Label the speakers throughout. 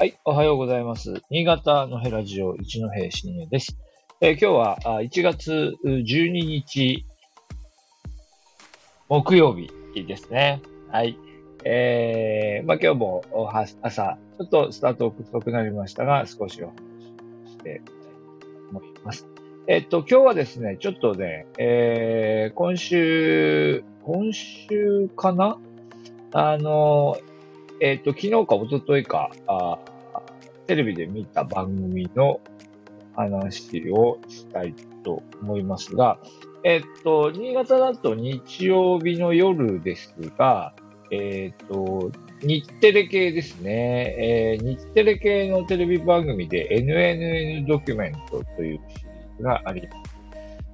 Speaker 1: はい、おはようございます。新潟のヘラジオ一戸深夜です。えー今日はあ1月12日木曜日ですね。はい。えー、まあ今日も朝、ちょっとスタート遅くなりましたが、少しお話ししていきたいと思います。えっと、今日はですね、ちょっとね、えー、今週、今週かな？あの、えっ、と、昨日か一昨日かあ、テレビで見た番組の話をしたいと思いますが、えっ、と、新潟だと日曜日の夜ですが、えっ、と、日テレ系ですね、えー日テレ系のテレビ番組で NNN ドキュメントというシリーズがあります。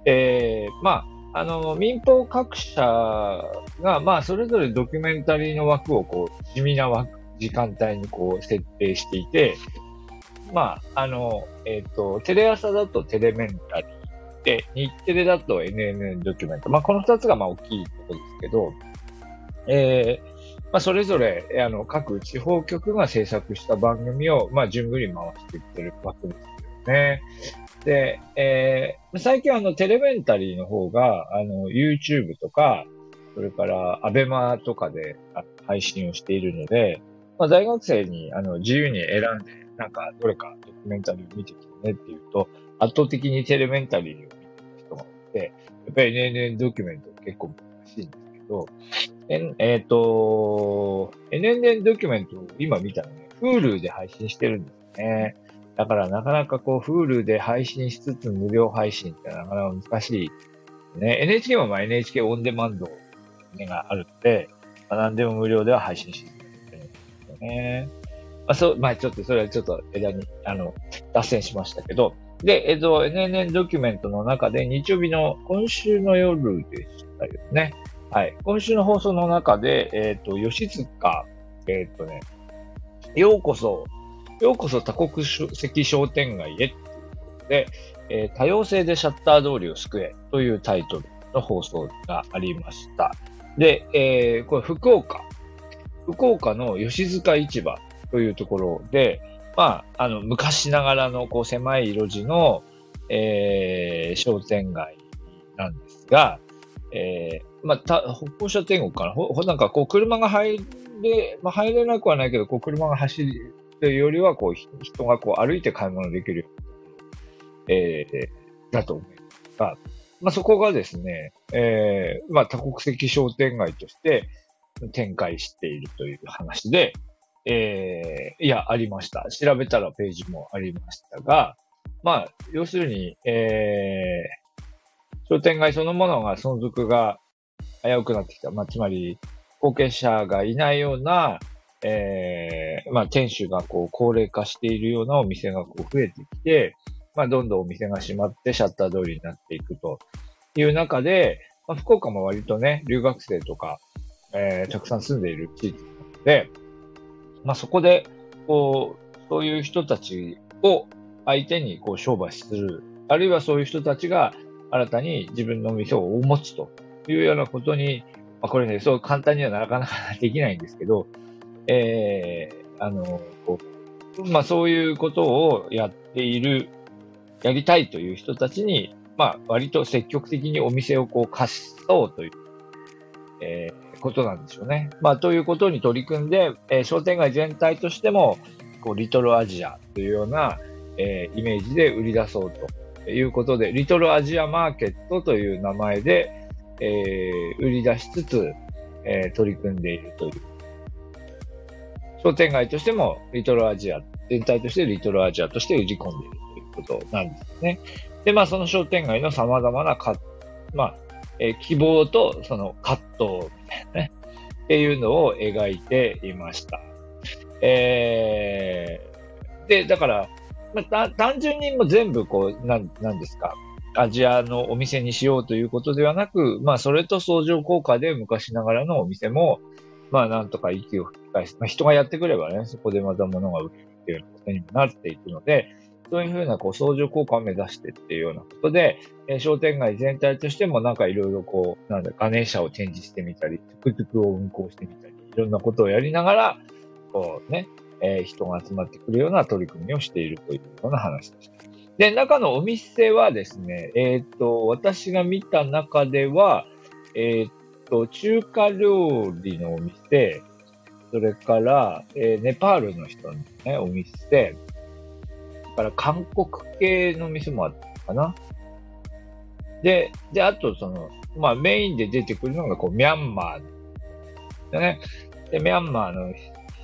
Speaker 1: えーまあ、あの、民放各社が、まあ、それぞれドキュメンタリーの枠を、こう、地味な枠、時間帯にこう、設定していて、まあ、あの、えっ、と、テレ朝だとテレメンタリーで、日テレだと NNN ドキュメント。まあ、この二つがまあ大きいところですけど、えーまあ、それぞれ、あの、各地方局が制作した番組を、まあ、順繰り回していってる枠ですよね。で、えー最近あの、テレメンタリーの方が、あの、YouTube とか、それから、アベマとかで配信をしているので、まあ、大学生に、あの、自由に選んで、なんか、どれかドキュメンタリーを見てきてねっていうと、圧倒的にテレメンタリーを見てる人がいて、やっぱり NNN ドキュメント結構難しいんですけど、ええっ、と、NNN ドキュメントを今見たらね、Hulu で配信してるんですね。だからなかなかこう Hulu で配信しつつ無料配信ってなかなか難しい。ね、NHK もまあ NHK オンデマンドがあるので、まあ、何でも無料では配信してるんですよね。まあそう、まあちょっとそれはちょっと枝に、あの、脱線しましたけど、で、えっと、NNN ドキュメントの中で日曜日の今週の夜でしたよね。はい。今週の放送の中で、えっ、と、吉塚、えっ、とね、ようこそ、ようこそ多国籍商店街へっていうことで、えー多様性でシャッター通りを救えというタイトルの放送がありました。で、えーこれ福岡、福岡の吉塚市場というところで、まあ、あの、昔ながらのこう狭い路地の、えー商店街なんですが、えーまあ、た、歩行者天国かな？ほ、ほなんかこう車が入れ、まあ、入れなくはないけど、こう車が走るというよりは、こう人がこう歩いて買い物できる、えーだと思いますが、まあ、そこがですね、えーまあ、多国籍商店街として展開しているという話で、えーいや、ありました。調べたらページもありましたが、まあ、要するに、えー商店街そのものが存続が危うくなってきた。まあ、つまり、後継者がいないような、えーまあ、店主がこう、高齢化しているようなお店がこう増えてきて、まあ、どんどんお店が閉まってシャッター通りになっていくという中で、まあ、福岡も割とね、留学生とか、えーたくさん住んでいる地域なので、まあ、そこで、こう、そういう人たちを相手にこう商売する、あるいはそういう人たちが新たに自分の店を持つというようなことに、まあ、これね、そう簡単にはなかなかできないんですけど、えー、あの、こうまあそういうことをやっている、やりたいという人たちに、まあ割と積極的にお店をこう貸そうという、えーことなんでしょうね。まあということに取り組んで、えー商店街全体としても、こうリトルアジアというような、えーイメージで売り出そうということで、リトルアジアマーケットという名前で、えー売り出しつつ、えー取り組んでいるという。商店街としても、リトルアジア、全体としてリトルアジアとして売り込んでいるということなんですね。で、まあ、その商店街の様々なか、まあ、えー希望とその葛藤みたいなね、っていうのを描いていました。えー、で、だから、まあ、単純にも全部こう、なん、なんですか、アジアのお店にしようということではなく、まあ、それと相乗効果で昔ながらのお店も、まあ、なんとか息を吹き返す。まあ、人がやってくればね、そこでまた物が売れるっていうようなことにもなっていくので、そういうふうなこう相乗効果を目指してっていうようなことで、えー商店街全体としてもなんかいろいろこう、なんだ、ガネーシャを展示してみたり、トゥクトゥクを運行してみたり、いろんなことをやりながら、こうね、えー、人が集まってくるような取り組みをしているというような話でした。で、中のお店はですね、えっ、と、私が見た中では、えっ、ー、と、中華料理のお店、それから、えー、ネパールの人のね、お店、それから韓国系の店もあったかな。で、で、あとその、まあメインで出てくるのがこう、ミャンマーでね。で、ミャンマーの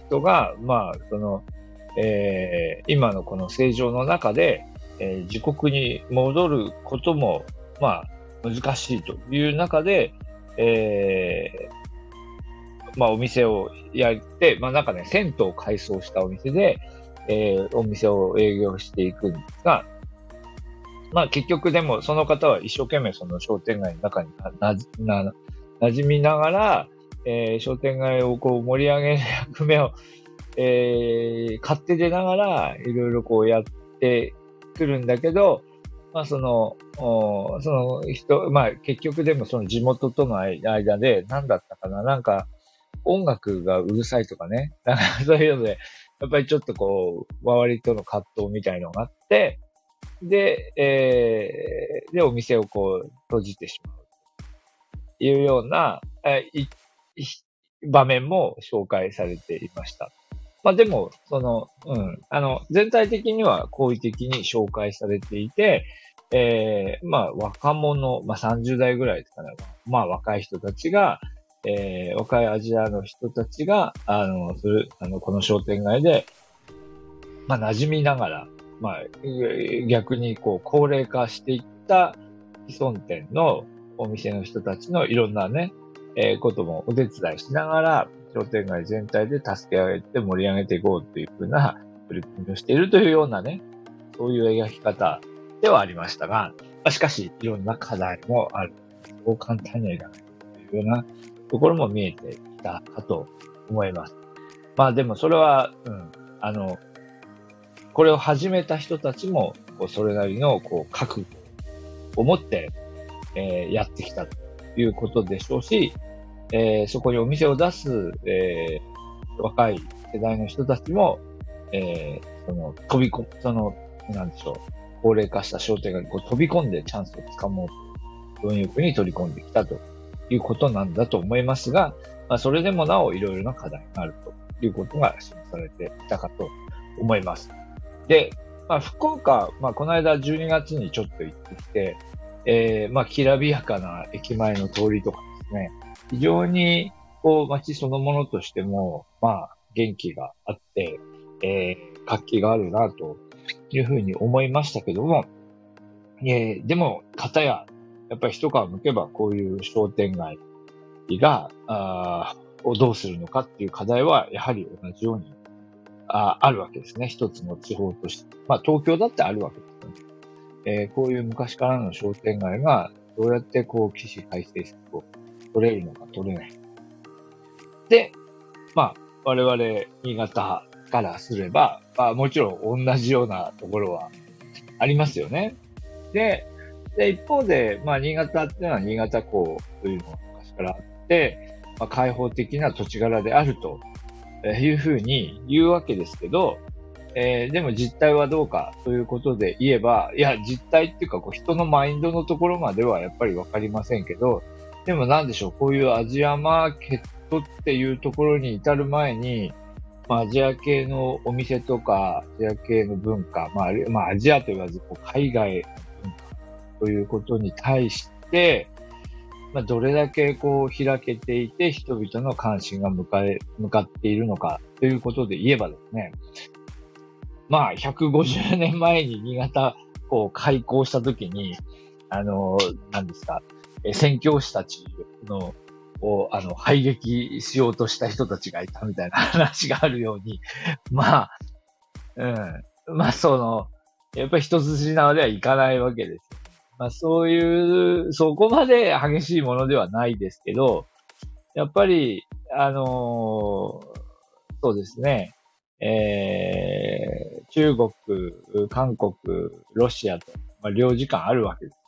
Speaker 1: 人が、まあ、その、えー、今のこの正常の中で、えー、自国に戻ることも、まあ、難しいという中で、えー、まあ、お店をやって、まあ、なんかね、銭湯を改装したお店で、えー、お店を営業していくんですが、まあ、結局でも、その方は一生懸命その商店街の中にな、な、馴染みながら、えー、商店街をこう盛り上げる役目を、えー、勝手でながら、いろいろこうやってくるんだけど、まあその、その人、まあ結局でもその地元との間で何だったかななんか音楽がうるさいとかね。なんかそういうので、やっぱりちょっとこう、周りとの葛藤みたいのがあって、で、えー、で、お店をこう閉じてしまう。いうような、えい場面も紹介されていました。まあでも、その、うん、あの、全体的には好意的に紹介されていて、えー、まあ若者、まあ30代ぐらいですかね。まあ若い人たちが、えー、若いアジアの人たちが、あの、する、あの、この商店街で、まあ馴染みながら、まあ逆にこう高齢化していった既存店のお店の人たちのいろんなね、えー、こともお手伝いしながら、商店街全体で助け上げて盛り上げていこうというふうな取り組みをしているというようなね、そういう描き方ではありましたが、しかし、いろんな課題もある。そう簡単にはいかないというようなところも見えてきたかと思います。まあでもそれは、うん、あの、これを始めた人たちも、こうそれなりの、こう、覚悟を持って、えー、やってきたということでしょうし、えー、そこにお店を出す、えー、若い世代の人たちも、えー、その、飛び込、その、なんでしょう、高齢化した商店街にこう飛び込んでチャンスをつかもうと、貪欲に取り込んできたということなんだと思いますが、まあ、それでもなおいろいろな課題があるということが示されていたかと思います。で、まあ、福岡、まあ、この間12月にちょっと行ってきて、えー、まあ、きらびやかな駅前の通りとかですね、非常に、こう、街そのものとしても、まあ、元気があって、えー、活気があるな、というふうに思いましたけども、えー、でも、方や、やっぱり一皮向けば、こういう商店街が、あをどうするのかっていう課題は、やはり同じようにああるわけですね。一つの地方として。まあ、東京だってあるわけです。えー、こういう昔からの商店街が、どうやってこう、起死回生策を取れるのか取れない。で、まあ、我々、新潟からすれば、まあ、もちろん同じようなところはありますよね。で、で一方で、まあ、新潟っていうのは新潟港というのが昔からあって、まあ、開放的な土地柄であるというふうに言うわけですけど、えー、でも実態はどうかということで言えば、いや、実態っていうか、こう人のマインドのところまではやっぱりわかりませんけど、でもなんでしょう、こういうアジアマーケットっていうところに至る前に、まあ、アジア系のお店とか、アジア系の文化、まあ、まあ、アジアと言わず、こう海外文化ということに対して、まあ、どれだけこう開けていて人々の関心が向かえ、向かっているのかということで言えばですね、まあ、150年前に新潟を開港したときに、あの、何ですか、宣教師たちの、を、あの、排撃しようとした人たちがいたみたいな話があるように、まあ、うん。まあ、その、やっぱり一筋縄ではいかないわけです。まあ、そういう、そこまで激しいものではないですけど、やっぱり、あのー、そうですね、えー、中国、韓国、ロシアと、まあ、領事館あるわけです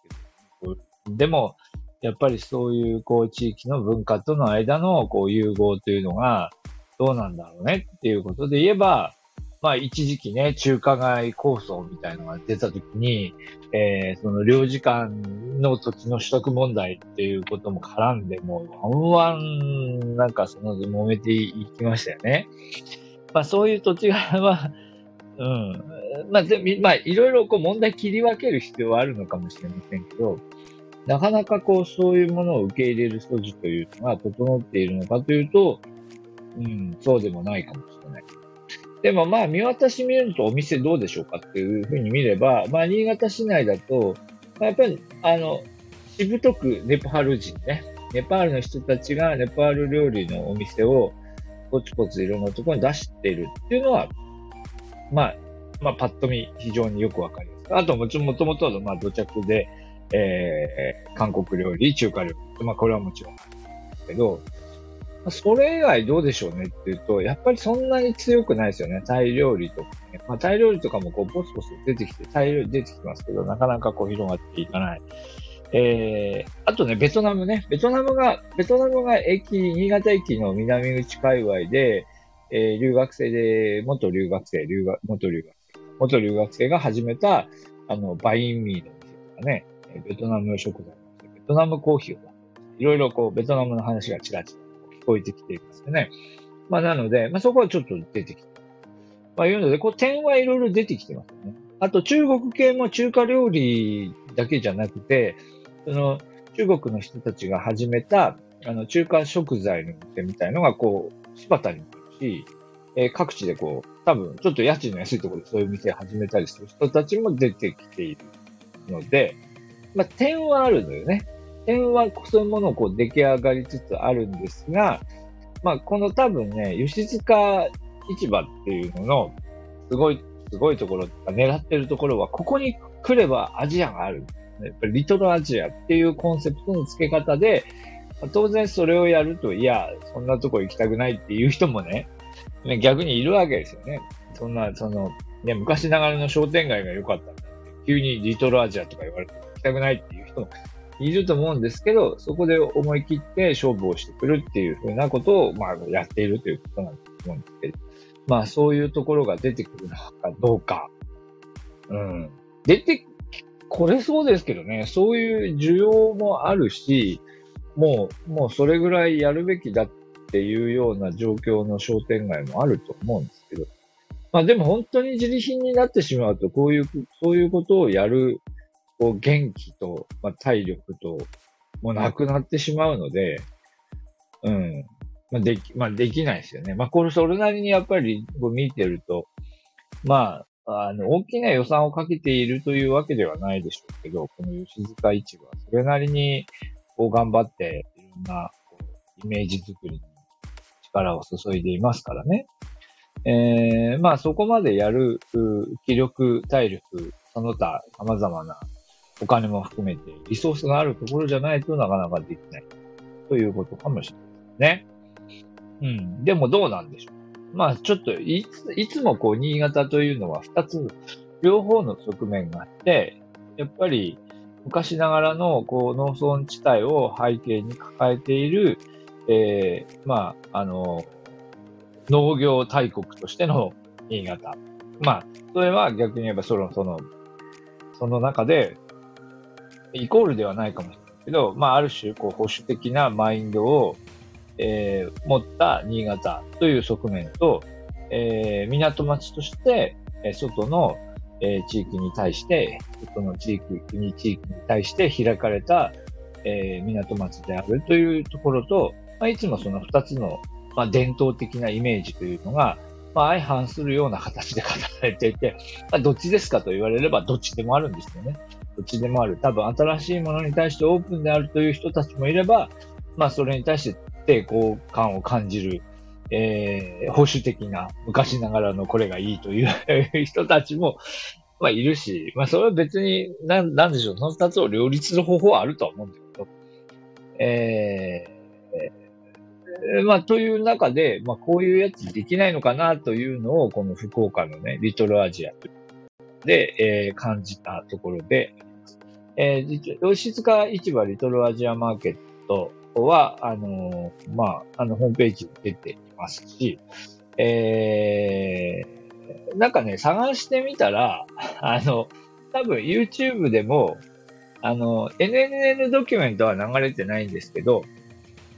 Speaker 1: けど、でも、やっぱりそういう、こう、地域の文化との間の、こう、融合というのが、どうなんだろうねっていうことで言えば、まあ一時期ね、中華街構想みたいのが出た時に、えー、その領事館の土地の取得問題っていうことも絡んで、もうワンワンなんかその揉めていきましたよね。まあそういう土地柄は、うん。まあ、まあ、いろいろこう問題切り分ける必要はあるのかもしれませんけど、なかなかこう、そういうものを受け入れる素地というのが整っているのかというと、うん、そうでもないかもしれない。でもまあ見渡し見るとお店どうでしょうかっていうふうに見れば、まあ新潟市内だと、まあ、やっぱりあの、しぶとくネパール人ね、ネパールの人たちがネパール料理のお店をポツポツいろんなところに出してるっていうのは、まあ、まあパッと見非常によくわかります。あともちろんもともとはまあ土着で、えー、韓国料理、中華料理、まあこれはもちろんけど、それ以外どうでしょうねっていうと、やっぱりそんなに強くないですよね。タイ料理とかね。まあ、タイ料理とかもこう、ポツポツ出てきて、タイ料理出てきますけど、なかなかこう広がっていかない。えー、あとね、ベトナムね。ベトナムが、ベトナムが駅、新潟駅の南口界隈で、えー、留学生で、元留学生、留学、元留学生、元留学生が始めた、あの、バインミーの店とかね、ベトナム食材、ベトナムコーヒーを、いろいろこう、ベトナムの話がちらちら聞こえてきていますよね。まあ、なので、まあ、そこはちょっと出てきて。まあ、いうので、こう、点はいろいろ出てきてますね。あと、中国系も中華料理だけじゃなくて、その、中国の人たちが始めた、あの、中華食材の店みたいのが、こう、柴田にもあるし、えー、各地でこう、多分、ちょっと家賃の安いところでそういう店を始めたりする人たちも出てきているので、まあ、点はあるのよね。点はそういうものをこう出来上がりつつあるんですが、まあ、この多分ね、吉塚市場っていうのの、すごい、すごいところ、狙ってるところは、ここに来ればアジアがある。やっぱりリトルアジアっていうコンセプトの付け方で、当然それをやると、いや、そんなとこ行きたくないっていう人もね、逆にいるわけですよね。そんな、その、ね、昔ながらの商店街が良かったんだって、急にリトルアジアとか言われて行きたくないっていう人もいると思うんですけど、そこで思い切って勝負をしてくるっていうふうなことを、まあ、やっているということなんだと思うんですけど、まあ、そういうところが出てくるのかどうか。うん。出てこれそうですけどね、そういう需要もあるし、もう、もうそれぐらいやるべきだっていうような状況の商店街もあると思うんですけど、まあでも本当に自利品になってしまうと、こういう、そういうことをやるこう元気と、まあ、体力と、もうなくなってしまうので、うん。まあ、でき、まあ、できないですよね。まあ、これ、それなりにやっぱり、見てると、まあ、あの、大きな予算をかけているというわけではないでしょうけど、この吉塚市場は、それなりに、こう頑張って、いろんな、こう、イメージ作りに力を注いでいますからね。えー、まあ、そこまでやる、気力、体力、その他、様々なお金も含めてリソースがあるところじゃないとなかなかできないということかもしれないですね。うん。でもどうなんでしょう。まあちょっといつ、いつもこう新潟というのは二つ、両方の側面があって、やっぱり昔ながらのこう農村地帯を背景に抱えている、えー、まあ、あの、農業大国としての新潟。まあ、それは逆に言えばその、その、その中でイコールではないかもしれないけど、まあ、ある種、こう、保守的なマインドを、えー、持った新潟という側面と、えー、港町として、外の、えー、地域に対して、外の地域、国地域に対して開かれた、えー、港町であるというところと、まあ、いつもその二つの、まあ、伝統的なイメージというのが、まあ、相反するような形で語られていて、まあ、どっちですかと言われればどっちでもあるんですよね。どっちでもある。多分新しいものに対してオープンであるという人たちもいれば、まあそれに対して抵抗感を感じる、えー、保守的な昔ながらのこれがいいという 人たちも、まあいるし、まあそれは別に、なん、なんでしょう、その二つを両立する方法はあるとは思うんだけど、えー、まあ、という中で、まあ、こういうやつできないのかなというのを、この福岡のね、リトルアジアで、えー、感じたところで、えー、吉塚市場リトルアジアマーケットは、あの、まあ、あの、ホームページに出ていますし、えー、なんかね、探してみたら、あの、多分 YouTube でも、あの、NNN ドキュメントは流れてないんですけど、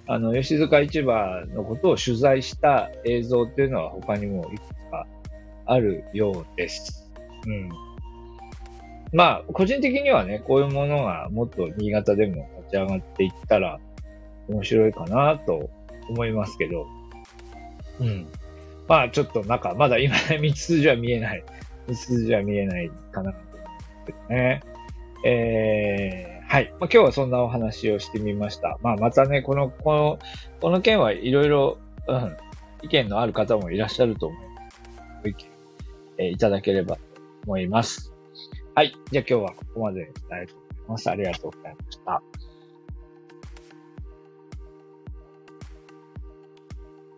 Speaker 1: あの、吉塚市場のことを取材した映像っていうのは他にもいくつかあるようです。うん。まあ、個人的にはね、こういうものがもっと新潟でも立ち上がっていったら面白いかなと思いますけど、うん。まあ、ちょっとなんか、まだ今、道筋は見えない。道筋は見えないかなと思ね。えー、はい。まあ、今日はそんなお話をしてみました。まあ、またね、この、この、この件はいろいろ、うん、意見のある方もいらっしゃると思います。ご意見、えー、いただければと思います。はい。じゃあ今日はここまでにしたいと思います。ありがとうございました。